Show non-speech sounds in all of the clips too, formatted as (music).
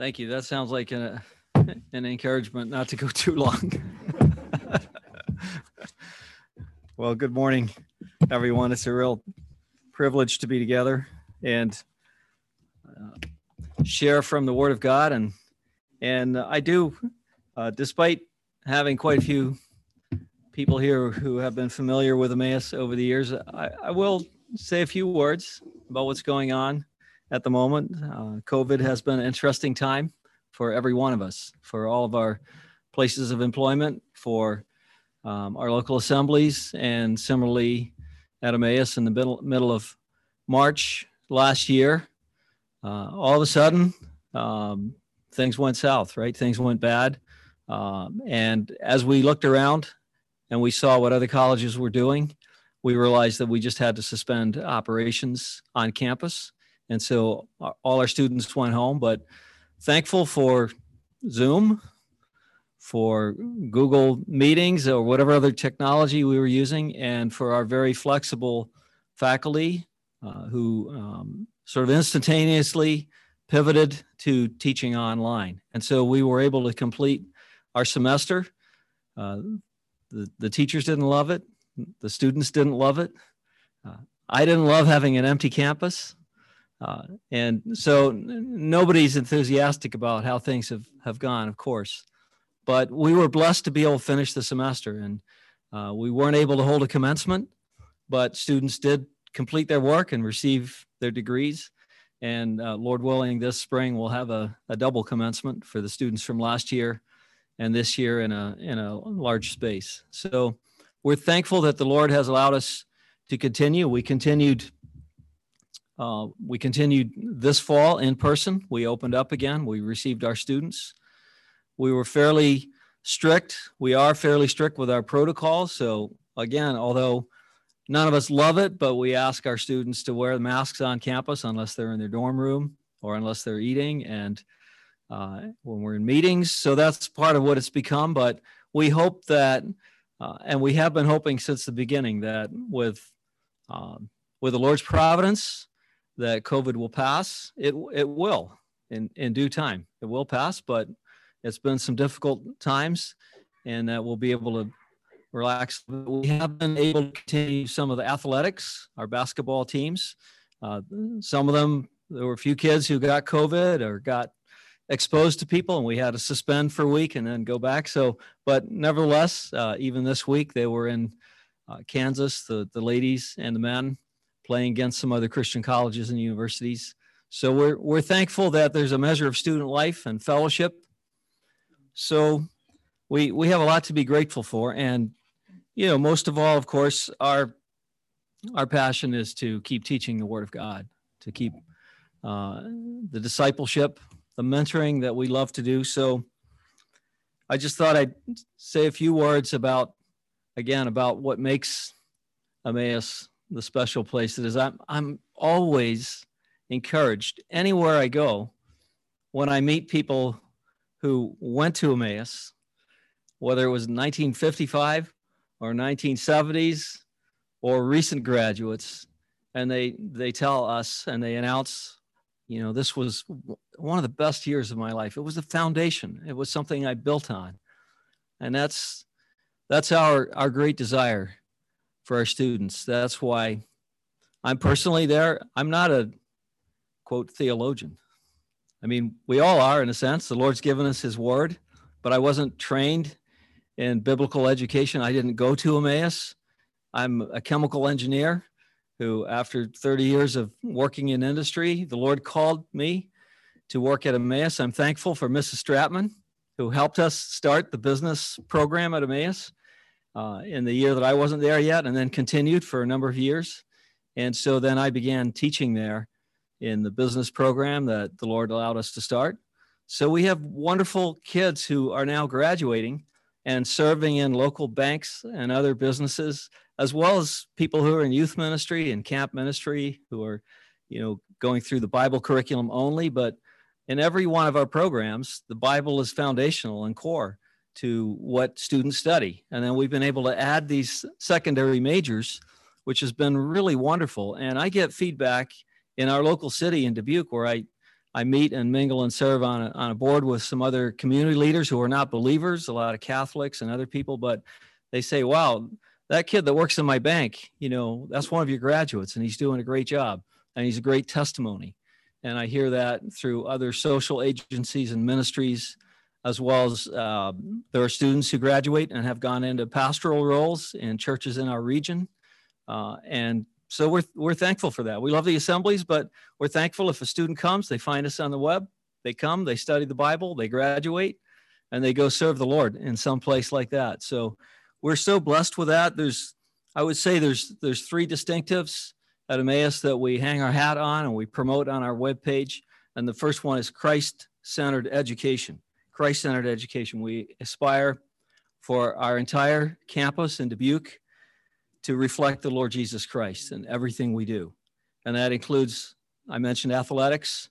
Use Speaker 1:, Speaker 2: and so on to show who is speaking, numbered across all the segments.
Speaker 1: Thank you. That sounds like a, (laughs) an encouragement not to go (laughs) too long. (laughs) well, good morning, everyone. It's a real privilege to be together and uh, share from the Word of God. And and I do, uh, despite having quite a few people here who have been familiar with Emmaus over the years, I, I will say a few words about what's going on at the moment. Uh, COVID has been an interesting time for every one of us, for all of our places of employment, for um, our local assemblies, and similarly at Emmaus in the middle, middle of March last year. Uh, all of a sudden, um, things went south, right? Things went bad. Um, and as we looked around and we saw what other colleges were doing, we realized that we just had to suspend operations on campus. And so uh, all our students went home, but thankful for Zoom, for Google Meetings or whatever other technology we were using, and for our very flexible faculty uh, who um, sort of instantaneously pivoted to teaching online. And so we were able to complete our semester. Uh, the, the teachers didn't love it. The students didn't love it. Uh, I didn't love having an empty campus. Uh, and so nobody's enthusiastic about how things have, have gone, of course. But we were blessed to be able to finish the semester. And uh, we weren't able to hold a commencement, but students did complete their work and receive their degrees. And uh, Lord willing, this spring we'll have a, a double commencement for the students from last year and this year in a, in a large space. So we're thankful that the Lord has allowed us to continue. We continued. Uh, we continued this fall in person. We opened up again. We received our students. We were fairly strict. We are fairly strict with our protocols. So again, although none of us love it, but we ask our students to wear masks on campus unless they're in their dorm room or unless they're eating and uh, when we're in meetings. So that's part of what it's become. But we hope that uh, and we have been hoping since the beginning that with um, with the Lord's providence, that COVID will pass. It it will in in due time. It will pass, but it's been some difficult times, and that we'll be able to relax. We have been able to continue some of the athletics, our basketball teams. Uh, some of them, there were a few kids who got COVID or got exposed to people and we had to suspend for a week and then go back so but nevertheless uh, even this week they were in uh, kansas the, the ladies and the men playing against some other christian colleges and universities. So we're, we're thankful that there's a measure of student life and fellowship. So we we have a lot to be grateful for. And you know most of all of course our our passion is to keep teaching the word of god to keep uh, the discipleship the mentoring that we love to do. So I just thought I'd say a few words about, again, about what makes Emmaus the special place it is. I'm, I'm always encouraged. Anywhere I go when I meet people who went to Emmaus, whether it was 1955 or 1970s or recent graduates, and they they tell us and they announce you know this was one of the best years of my life. It was the foundation. It was something i built on. And that's that's our our great desire for our students. That's why i'm personally there. I'm not a quote theologian. I mean we all are in a sense. The lord's given us his word but i wasn't trained in biblical education. I didn't go to emmaus. I'm a chemical engineer who, after 30 years of working in industry, the Lord called me to work at Emmaus. I'm thankful for Mrs. Stratman, who helped us start the business program at Emmaus uh, in the year that I wasn't there yet, and then continued for a number of years. And so then I began teaching there in the business program that the Lord allowed us to start. So we have wonderful kids who are now graduating and serving in local banks and other businesses as well as people who are in youth ministry and camp ministry who are, you know, going through the Bible curriculum only. But in every one of our programs, the Bible is foundational and core to what students study. And then we've been able to add these secondary majors, which has been really wonderful. And I get feedback in our local city in Dubuque where I, I meet and mingle and serve on a, on a board with some other community leaders who are not believers, a lot of Catholics and other people, but they say, wow, that kid that works in my bank, you know, that's one of your graduates and he's doing a great job and he's a great testimony. And I hear that through other social agencies and ministries, as well as uh, there are students who graduate and have gone into pastoral roles in churches in our region. Uh, and so we're, we're thankful for that. We love the assemblies, but we're thankful if a student comes, they find us on the web, they come, they study the Bible, they graduate, and they go serve the Lord in some place like that. So we're so blessed with that. There's, I would say there's, there's three distinctives at Emmaus that we hang our hat on and we promote on our webpage. And the first one is Christ centered education. Christ centered education. We aspire for our entire campus in Dubuque to reflect the Lord Jesus Christ in everything we do. And that includes, I mentioned athletics.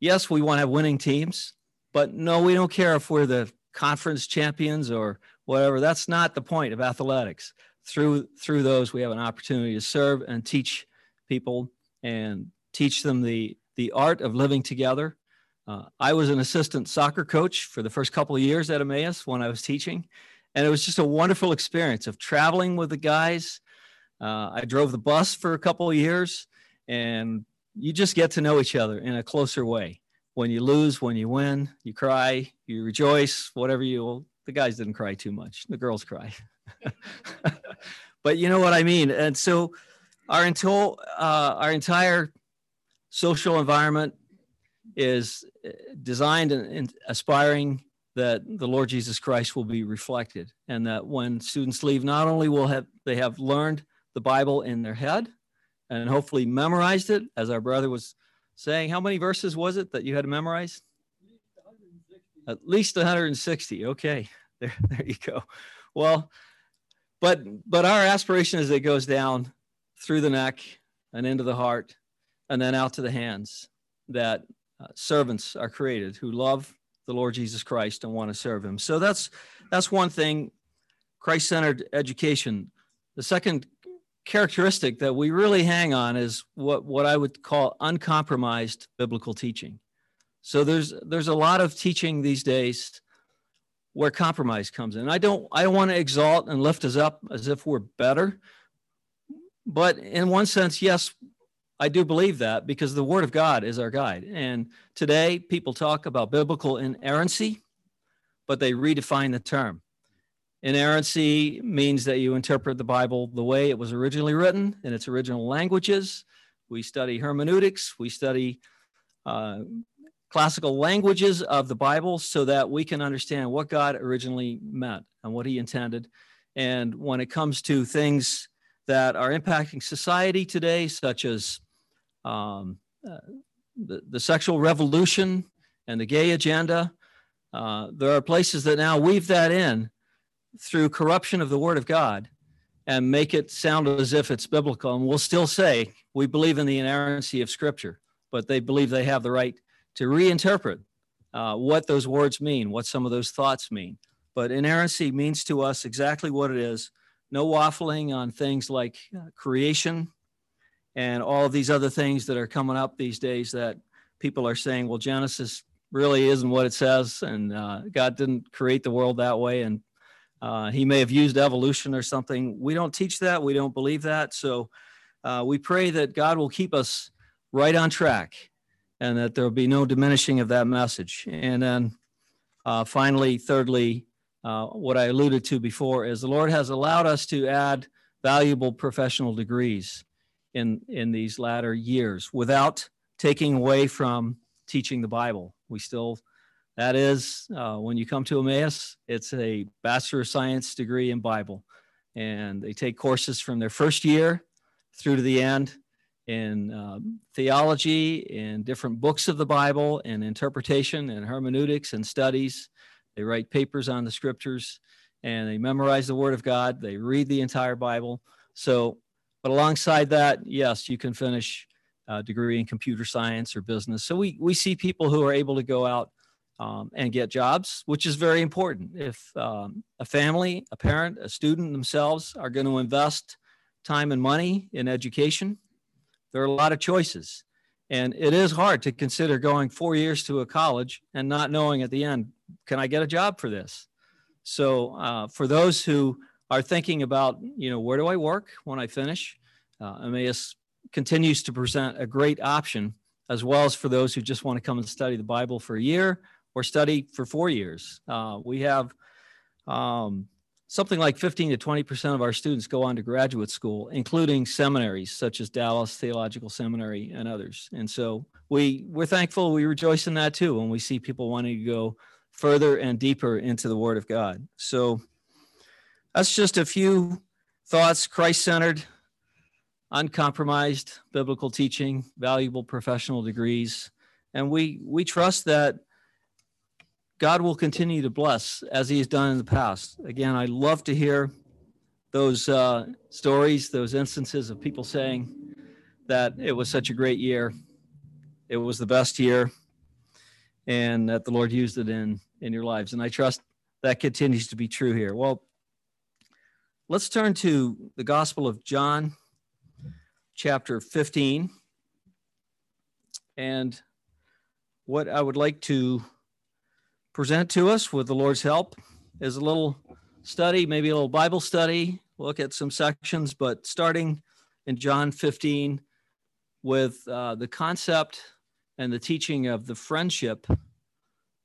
Speaker 1: Yes, we want to have winning teams, but no, we don't care if we're the conference champions or whatever. That's not the point of athletics. Through through those, we have an opportunity to serve and teach people and teach them the the art of living together. Uh, I was an assistant soccer coach for the first couple of years at Emmaus when I was teaching, and it was just a wonderful experience of traveling with the guys. Uh, I drove the bus for a couple of years, and you just get to know each other in a closer way. When you lose, when you win, you cry, you rejoice, whatever you. The guys didn't cry too much. The girls cry, (laughs) but you know what I mean. And so, our uh, our entire social environment is uh, designed and aspiring that the Lord Jesus Christ will be reflected, and that when students leave, not only will have they have learned the Bible in their head and hopefully memorized it, as our brother was saying. How many verses was it that you had to memorize? At least 160. Okay, (laughs) there, there you go. Well, but but our aspiration is it goes down through the neck and into the heart, and then out to the hands. That uh, servants are created who love the Lord Jesus Christ and want to serve Him. So that's that's one thing. Christ-centered education. The second characteristic that we really hang on is what, what I would call uncompromised biblical teaching. So there's there's a lot of teaching these days where compromise comes in. I don't I don't want to exalt and lift us up as if we're better. But in one sense, yes, I do believe that because the word of God is our guide. And today people talk about biblical inerrancy, but they redefine the term. Inerrancy means that you interpret the Bible the way it was originally written in its original languages. We study hermeneutics, we study uh, classical languages of the Bible so that we can understand what God originally meant and what he intended. And when it comes to things that are impacting society today, such as um, uh, the, the sexual revolution and the gay agenda, uh, there are places that now weave that in through corruption of the word of God and make it sound as if it's biblical. And we'll still say we believe in the inerrancy of Scripture, but they believe they have the right to reinterpret uh, what those words mean, what some of those thoughts mean. But inerrancy means to us exactly what it is no waffling on things like uh, creation and all of these other things that are coming up these days that people are saying, well, Genesis really isn't what it says, and uh, God didn't create the world that way, and uh, he may have used evolution or something. We don't teach that. We don't believe that. So uh, we pray that God will keep us right on track and that there will be no diminishing of that message. And then uh, finally, thirdly, uh, what I alluded to before is the Lord has allowed us to add valuable professional degrees in, in these latter years without taking away from teaching the Bible. We still that is, uh, when you come to Emmaus, it's a Bachelor of Science degree in Bible. And they take courses from their first year through to the end in um, theology, in different books of the Bible, in interpretation, and hermeneutics, and studies. They write papers on the scriptures and they memorize the Word of God. They read the entire Bible. So, but alongside that, yes, you can finish a degree in computer science or business. So we, we see people who are able to go out um, and get jobs, which is very important. If um, a family, a parent, a student themselves are going to invest time and money in education, there are a lot of choices. And it is hard to consider going four years to a college and not knowing at the end, can I get a job for this? So uh, for those who are thinking about, you know, where do I work when I finish? Uh, Emmaus continues to present a great option, as well as for those who just want to come and study the Bible for a year or study for four years. Uh, we have um, something like 15 to 20 percent of our students go on to graduate school, including seminaries such as Dallas Theological Seminary and others. And so we we're thankful, we rejoice in that too when we see people wanting to go further and deeper into the Word of God. So that's just a few thoughts, Christ-centered, uncompromised biblical teaching, valuable professional degrees, and we we trust that God will continue to bless as He has done in the past. Again, I love to hear those uh, stories, those instances of people saying that it was such a great year, it was the best year, and that the Lord used it in in your lives. And I trust that continues to be true here. Well, let's turn to the Gospel of John, chapter 15. And what I would like to present to us with the Lord's help is a little study, maybe a little Bible study, look at some sections, but starting in John 15 with uh, the concept and the teaching of the friendship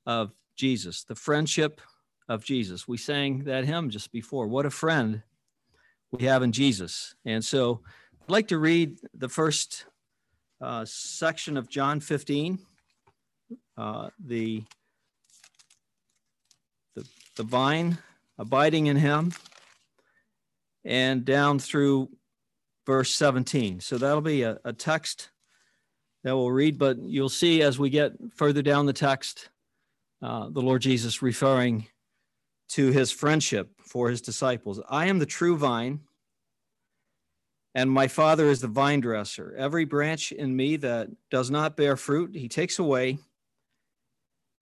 Speaker 1: of Jesus, the friendship of Jesus. We sang that hymn just before. What a friend we have in Jesus. And so I'd like to read the first uh, section of John 15, uh, the the vine, abiding in him, and down through verse 17. So that'll be a, a text that we'll read, but you'll see as we get further down the text, uh, the Lord Jesus referring to his friendship for his disciples. I am the true vine, and my Father is the vine dresser. Every branch in me that does not bear fruit, he takes away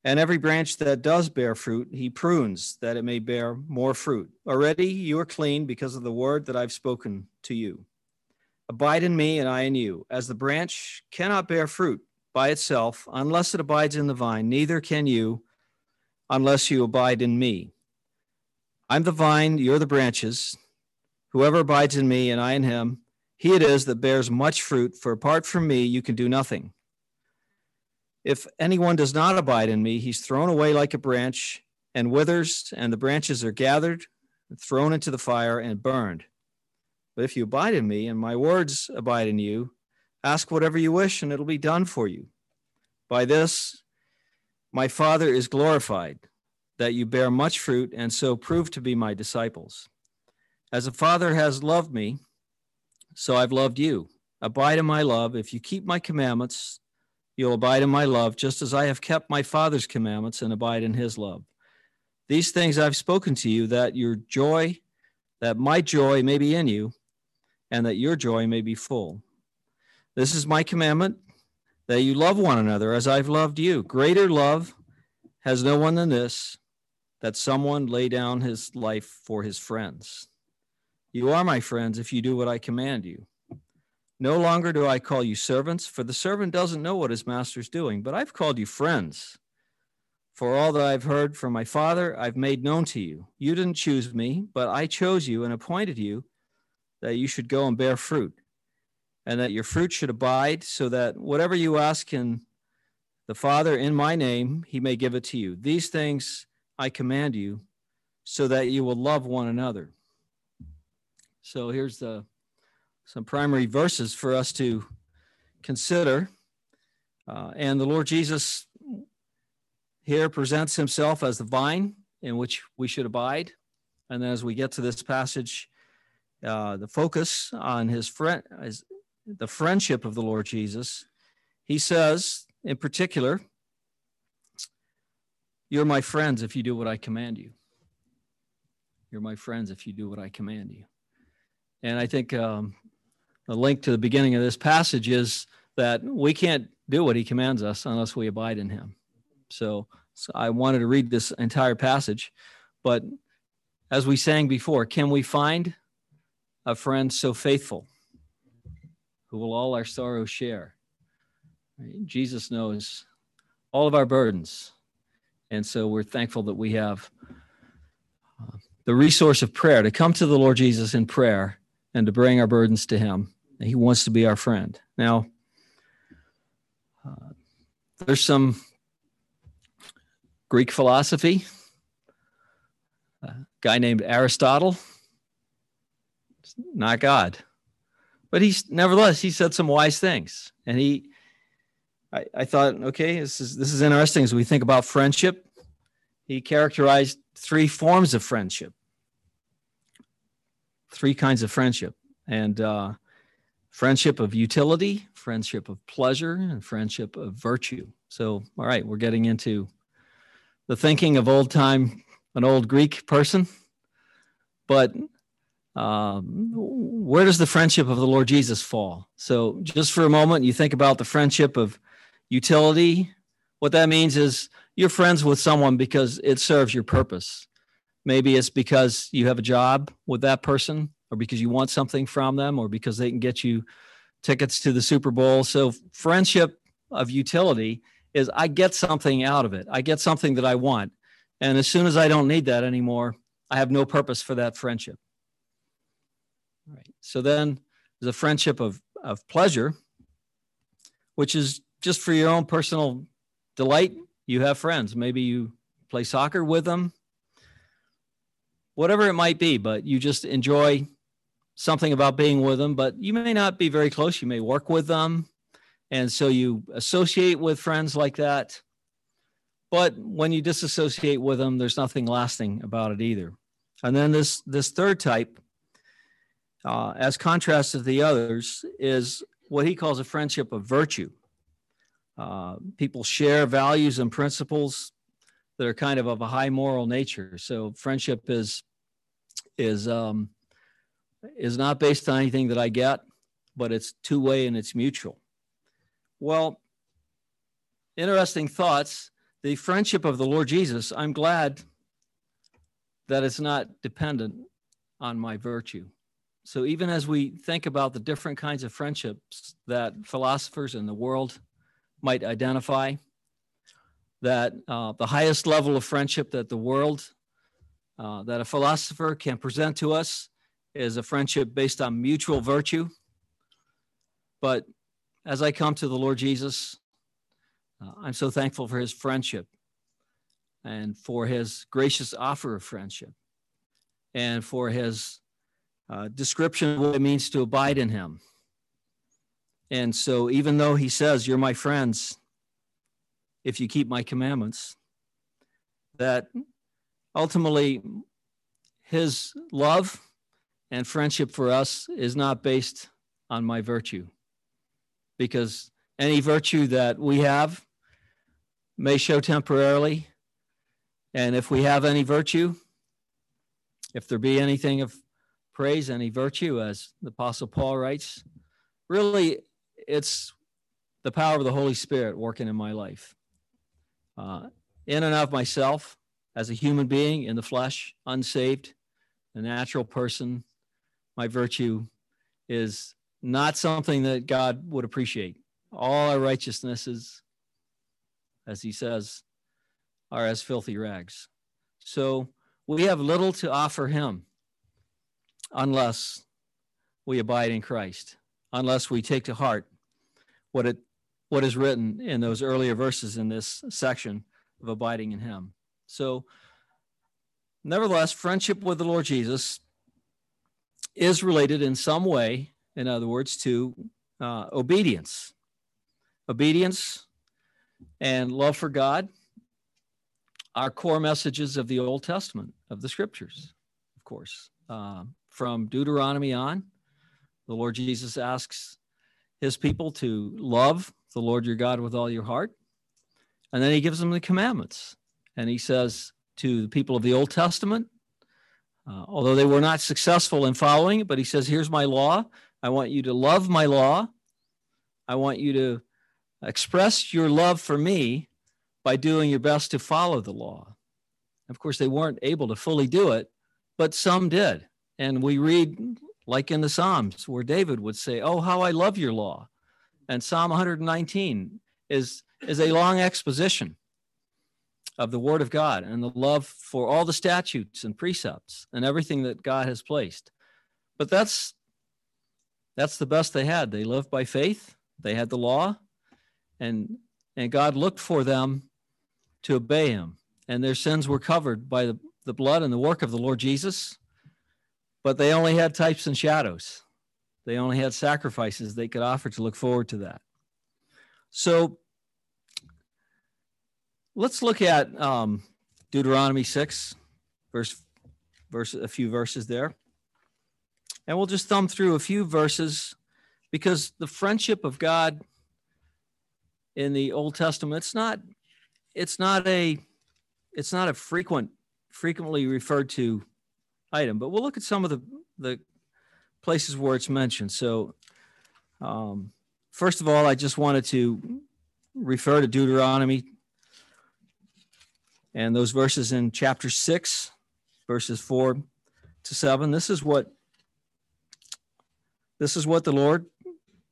Speaker 1: and every branch that does bear fruit, he prunes that it may bear more fruit. Already you are clean because of the word that I've spoken to you. Abide in me, and I in you. As the branch cannot bear fruit by itself unless it abides in the vine, neither can you unless you abide in me. I'm the vine, you're the branches. Whoever abides in me and I in him, he it is that bears much fruit, for apart from me, you can do nothing. If anyone does not abide in me, he's thrown away like a branch and withers, and the branches are gathered, thrown into the fire, and burned. But if you abide in me, and my words abide in you, ask whatever you wish, and it'll be done for you. By this, my Father is glorified, that you bear much fruit, and so prove to be my disciples. As the Father has loved me, so I've loved you. Abide in my love. If you keep my commandments, You'll abide in my love, just as I have kept my Father's commandments and abide in his love. These things I've spoken to you, that your joy, that my joy may be in you, and that your joy may be full. This is my commandment, that you love one another as I've loved you. Greater love has no one than this, that someone lay down his life for his friends. You are my friends if you do what I command you. No longer do I call you servants, for the servant doesn't know what his master's doing, but I've called you friends. For all that I've heard from my Father, I've made known to you. You didn't choose me, but I chose you and appointed you that you should go and bear fruit, and that your fruit should abide, so that whatever you ask in the Father in my name, he may give it to you. These things I command you, so that you will love one another. So here's the some primary verses for us to consider. Uh, and the Lord Jesus here presents himself as the vine in which we should abide. And then as we get to this passage, uh, the focus on his friend, is the friendship of the Lord Jesus, he says in particular, You're my friends if you do what I command you. You're my friends if you do what I command you. And I think um, the link to the beginning of this passage is that we can't do what he commands us unless we abide in him. So, so I wanted to read this entire passage, but as we sang before, can we find a friend so faithful who will all our sorrows share? Jesus knows all of our burdens. And so we're thankful that we have uh, the resource of prayer to come to the Lord Jesus in prayer and to bring our burdens to Him. He wants to be our friend. Now, uh, there's some Greek philosophy, a guy named Aristotle, not God, but he's nevertheless he said some wise things, and he I, I thought, okay, this is this is interesting as we think about friendship. He characterized three forms of friendship, three kinds of friendship, and uh, friendship of utility, friendship of pleasure, and friendship of virtue. So, all right, we're getting into the thinking of old time, an old Greek person, but um, where does the friendship of the Lord Jesus fall? So, just for a moment, you think about the friendship of utility. What that means is you're friends with someone because it serves your purpose. Maybe it's because you have a job with that person, or because you want something from them, or because they can get you tickets to the Super Bowl. So, friendship of utility is I get something out of it. I get something that I want. And as soon as I don't need that anymore, I have no purpose for that friendship. Right. So then there's a friendship of, of pleasure, which is just for your own personal delight, you have friends. Maybe you play soccer with them, whatever it might be, but you just enjoy something about being with them. But you may not be very close. You may work with them. And so you associate with friends like that. But when you disassociate with them, there's nothing lasting about it either. And then this, this third type, uh, as contrast to the others, is what he calls a friendship of virtue. Uh, people share values and principles that are kind of of a high moral nature. So friendship is is um, is not based on anything that I get, but it's two way and it's mutual. Well, interesting thoughts. The friendship of the Lord Jesus. I'm glad that it's not dependent on my virtue. So even as we think about the different kinds of friendships that philosophers in the world might identify that uh, the highest level of friendship that the world, uh, that a philosopher can present to us is a friendship based on mutual virtue. But as I come to the Lord Jesus, uh, I'm so thankful for his friendship and for his gracious offer of friendship and for his uh, description of what it means to abide in him. And so, even though he says, You're my friends if you keep my commandments, that ultimately his love and friendship for us is not based on my virtue. Because any virtue that we have may show temporarily. And if we have any virtue, if there be anything of praise, any virtue, as the Apostle Paul writes, really it's the power of the Holy Spirit working in my life. Uh, in and of myself, as a human being in the flesh, unsaved, a natural person, my virtue is not something that God would appreciate. All our righteousnesses, as he says, are as filthy rags. So we have little to offer him unless we abide in Christ, unless we take to heart what it what is written in those earlier verses in this section of abiding in him. So nevertheless, friendship with the Lord Jesus is related in some way, in other words, to uh, obedience. Obedience and love for God are core messages of the Old Testament, of the scriptures, of course. Uh, from Deuteronomy on, the Lord Jesus asks his people to love the Lord your God with all your heart. And then he gives them the commandments. And he says to the people of the Old Testament, uh, although they were not successful in following it, but he says, Here's my law. I want you to love my law. I want you to express your love for me by doing your best to follow the law. Of course, they weren't able to fully do it, but some did. And we read like in the Psalms, where David would say, Oh, how I love your law. And Psalm 119, is, is a long exposition of the Word of God and the love for all the statutes and precepts and everything that God has placed. But that's that's the best they had. They lived by faith. They had the law, and and God looked for them to obey Him, and their sins were covered by the, the blood and the work of the Lord Jesus. But they only had types and shadows. They only had sacrifices they could offer to look forward to that. So let's look at um, Deuteronomy 6, verse, verse, a few verses there. And we'll just thumb through a few verses because the friendship of God in the Old Testament, it's not, it's not a, it's not a frequent, frequently referred to item, but we'll look at some of the, the places where it's mentioned. So, um, first of all, I just wanted to refer to Deuteronomy and those verses in chapter 6, verses 4 to 7. This is what this is what the Lord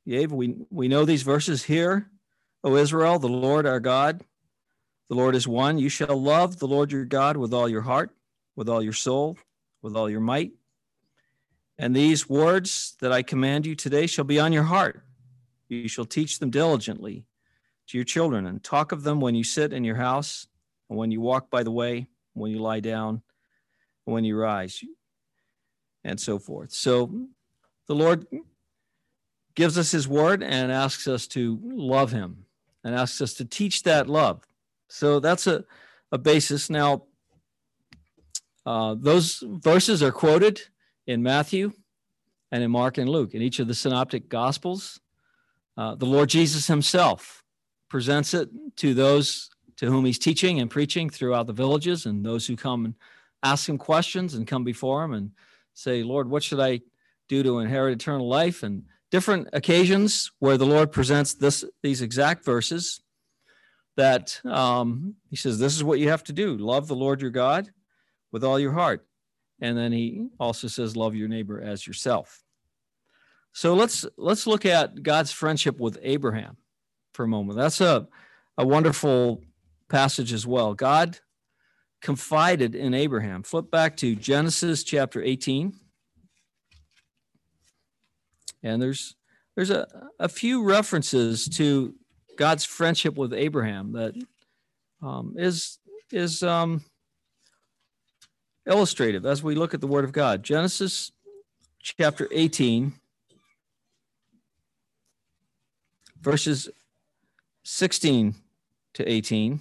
Speaker 1: gave. We, we know these verses here. O Israel, the Lord our God, the Lord is one. You shall love the Lord your God with all your heart, with all your soul, with all your might. And these words that I command you today shall be on your heart. You shall teach them diligently to your children and talk of them when you sit in your house and when you walk by the way, when you lie down, when you rise, and so forth. So the Lord gives us his word and asks us to love him and asks us to teach that love. So that's a, a basis. Now, uh, those verses are quoted in Matthew and in Mark and Luke. In each of the synoptic gospels, uh, the Lord Jesus himself presents it to those to whom he's teaching and preaching throughout the villages and those who come and ask him questions and come before him and say, Lord, what should I do to inherit eternal life? And different occasions where the Lord presents this these exact verses that um, he says, This is what you have to do. Love the Lord your God with all your heart. And then he also says, Love your neighbor as yourself. So let's let's look at God's friendship with Abraham for a moment. That's a, a wonderful passage as well. God confided in Abraham. Flip back to Genesis chapter 18. And there's there's a, a few references to God's friendship with Abraham that um, is is um, illustrative as we look at the Word of God. Genesis chapter 18, verses 16 to 18.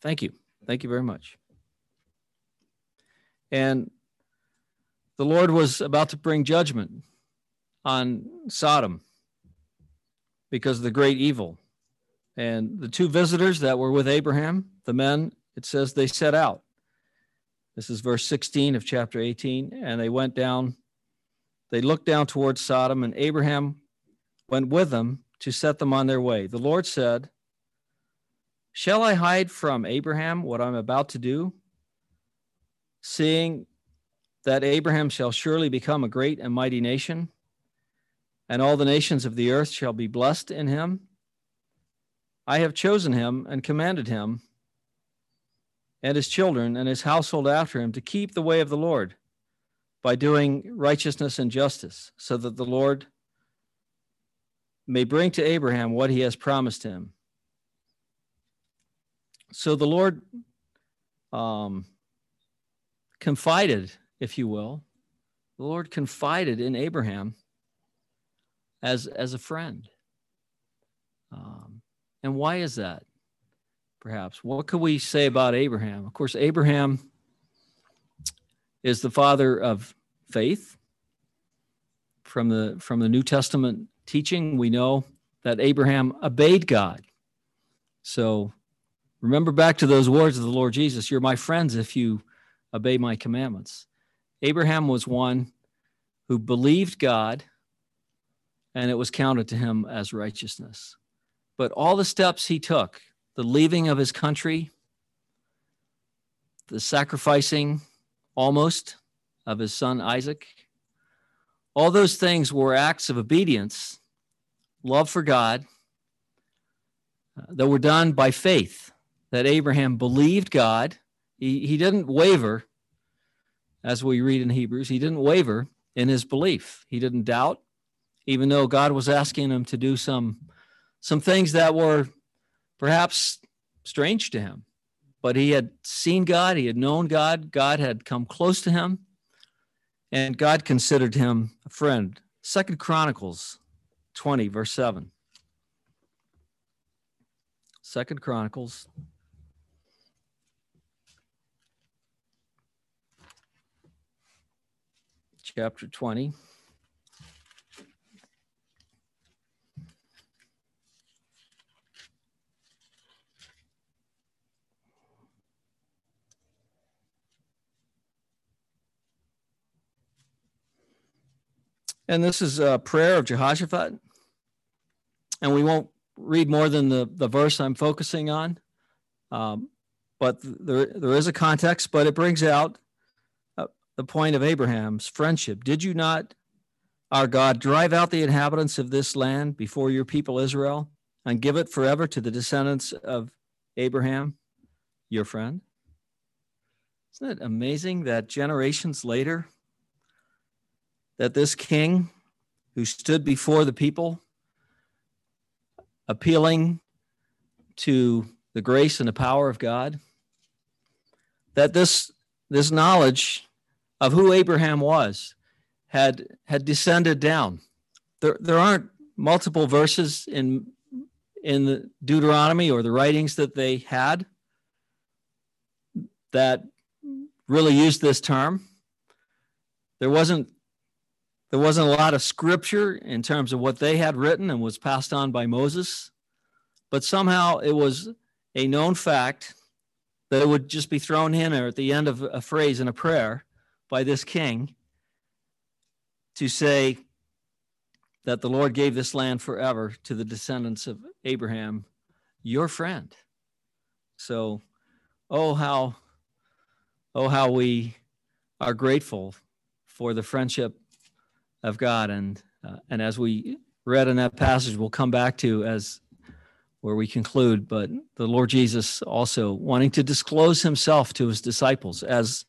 Speaker 1: Thank you. Thank you very much. And the Lord was about to bring judgment on Sodom because of the great evil. And the two visitors that were with Abraham, the men, it says they set out. This is verse 16 of chapter 18. And they went down, they looked down towards Sodom, and Abraham went with them to set them on their way. The Lord said, Shall I hide from Abraham what I'm about to do? Seeing that Abraham shall surely become a great and mighty nation, and all the nations of the earth shall be blessed in him. I have chosen him and commanded him and his children and his household after him to keep the way of the Lord by doing righteousness and justice, so that the Lord may bring to Abraham what he has promised him. So the Lord um, confided, if you will, the Lord confided in Abraham as, as a friend. Um, and why is that? Perhaps. What could we say about Abraham? Of course, Abraham is the father of faith. From the, from the New Testament teaching, we know that Abraham obeyed God. So Remember back to those words of the Lord Jesus You're my friends if you obey my commandments. Abraham was one who believed God and it was counted to him as righteousness. But all the steps he took, the leaving of his country, the sacrificing almost of his son Isaac, all those things were acts of obedience love for God uh, that were done by faith, that Abraham believed God. He, he didn't waver, as we read in Hebrews, he didn't waver in his belief. He didn't doubt, even though God was asking him to do some, some things that were perhaps strange to him. But he had seen God, he had known God, God had come close to him, and God considered him a friend. Second Chronicles 20, verse 7. Second Chronicles chapter 20. And this is a prayer of Jehoshaphat. And we won't read more than the, the verse I'm focusing on. Um, but there, there is a context, but it brings out uh, the point of Abraham's friendship. Did you not, our God, drive out the inhabitants of this land before your people Israel and give it forever to the descendants of Abraham, your friend? Isn't it amazing that generations later, that this king who stood before the people, appealing to the grace and the power of God, that this, this knowledge of who Abraham was had, had descended down. There, there aren't multiple verses in, in the Deuteronomy or the writings that they had that really used this term. There wasn't there wasn't a lot of scripture in terms of what they had written and was passed on by Moses, but somehow it was a known fact that it would just be thrown in there at the end of a phrase in a prayer by this king to say that the Lord gave this land forever to the descendants of Abraham, your friend. So, oh, how, oh, how we are grateful for the friendship of God. And, uh, and as we read in that passage, we'll come back to as where we conclude, but the Lord Jesus also wanting to disclose himself to his disciples as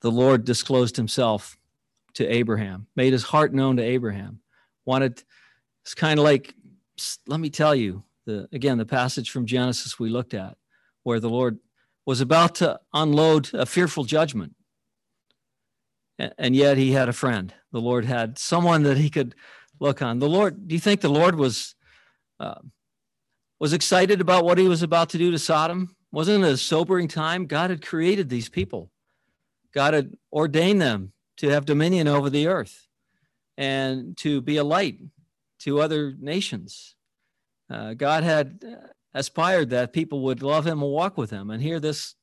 Speaker 1: the Lord disclosed himself to Abraham, made his heart known to Abraham. Wanted, it's kind of like, let me tell you, the again, the passage from Genesis we looked at, where the Lord was about to unload a fearful judgment and yet he had a friend. The Lord had someone that he could look on. The Lord, do you think the Lord was uh, was excited about what he was about to do to Sodom? Wasn't it a sobering time? God had created these people. God had ordained them to have dominion over the earth and to be a light to other nations. Uh, God had aspired that people would love him and walk with him. And here, this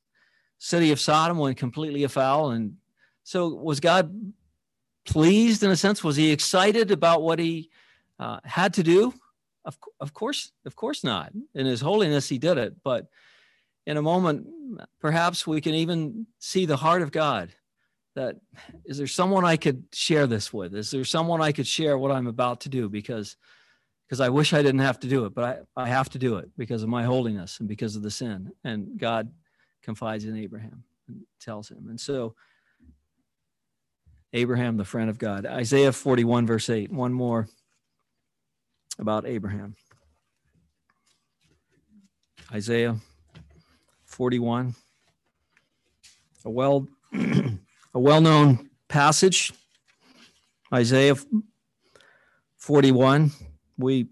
Speaker 1: city of Sodom went completely afoul and so was God pleased in a sense? Was he excited about what he uh, had to do? Of, of course, of course not. In his holiness, he did it. But in a moment, perhaps we can even see the heart of God. That is there someone I could share this with? Is there someone I could share what I'm about to do? Because because I wish I didn't have to do it, but I, I have to do it because of my holiness and because of the sin. And God confides in Abraham and tells him. And so Abraham, the friend of God. Isaiah 41, verse 8. One more about Abraham. Isaiah 41. A well (clears throat) a well-known passage. Isaiah 41. We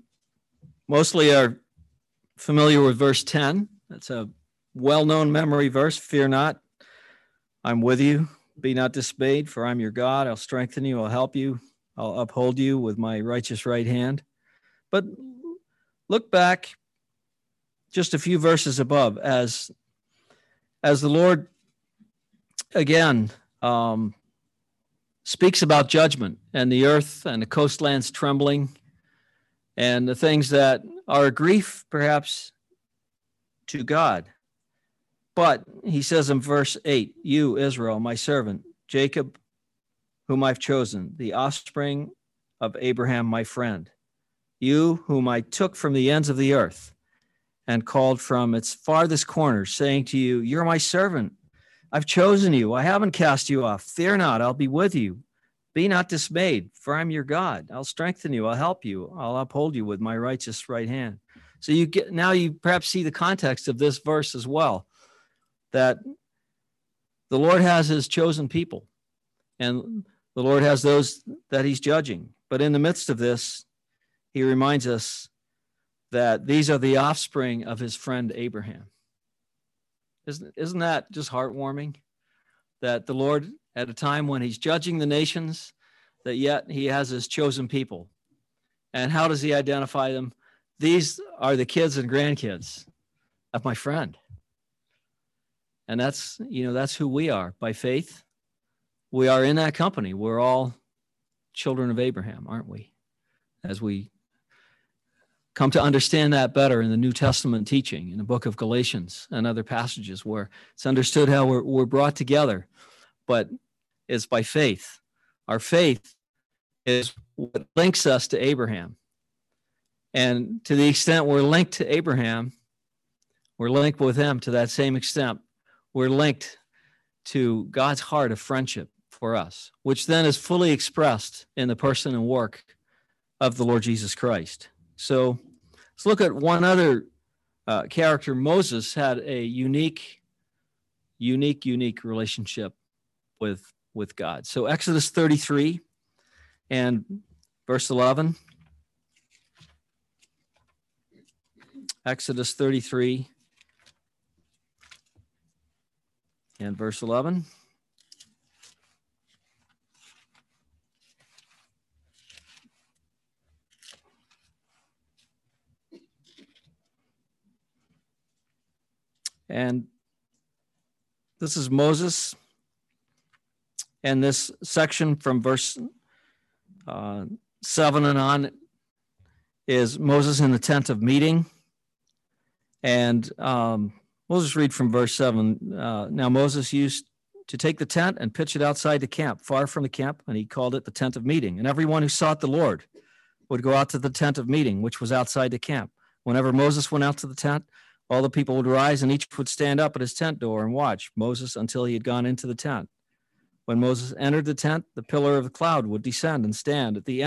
Speaker 1: mostly are familiar with verse 10. That's a well-known memory verse. Fear not, I'm with you. Be not dismayed, for I'm your God. I'll strengthen you. I'll help you. I'll uphold you with my righteous right hand. But look back just a few verses above as as the Lord again um, speaks about judgment and the earth and the coastlands trembling and the things that are a grief perhaps to God. But he says in verse 8, You, Israel, my servant, Jacob, whom I've chosen, the offspring of Abraham, my friend. you whom I took from the ends of the earth and called from its farthest corners, saying to you, You're my servant. I've chosen you. I haven't cast you off. Fear not, I'll be with you. Be not dismayed, for I'm your God. I'll strengthen you. I'll help you. I'll uphold you with my righteous right hand. So you get now you perhaps see the context of this verse as well that the Lord has his chosen people and the Lord has those that he's judging. But in the midst of this, he reminds us that these are the offspring of his friend Abraham. Isn't, isn't that just heartwarming? That the Lord, at a time when he's judging the nations, that yet he has his chosen people. And how does he identify them? These are the kids and grandkids of my friend. And that's, you know, that's who we are by faith. We are in that company. We're all children of Abraham, aren't we? As we come to understand that better in the New Testament teaching, in the book of Galatians and other passages where it's understood how we're, we're brought together, but it's by faith. Our faith is what links us to Abraham. And to the extent we're linked to Abraham, we're linked with him to that same extent. We're linked to God's heart of friendship for us, which then is fully expressed in the person and work of the Lord Jesus Christ. So let's look at one other uh, character. Moses had a unique, unique, unique relationship with with God. So Exodus 33 and verse 11. Exodus 33 and verse 11. And this is Moses. And this section from verse uh, 7 and on is Moses in the tent of meeting. And um, we'll just read from verse 7. Uh, now, Moses used to take the tent and pitch it outside the camp, far from the camp, and he called it the tent of meeting. And everyone who sought the Lord would go out to the tent of meeting, which was outside the camp. Whenever Moses went out to the tent, all the people would rise and each would stand up at his tent door and watch Moses until he had gone into the tent. When Moses entered the tent, the pillar of the cloud would descend and stand at the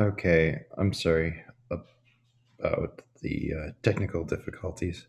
Speaker 2: Okay, I'm sorry about the uh, technical difficulties.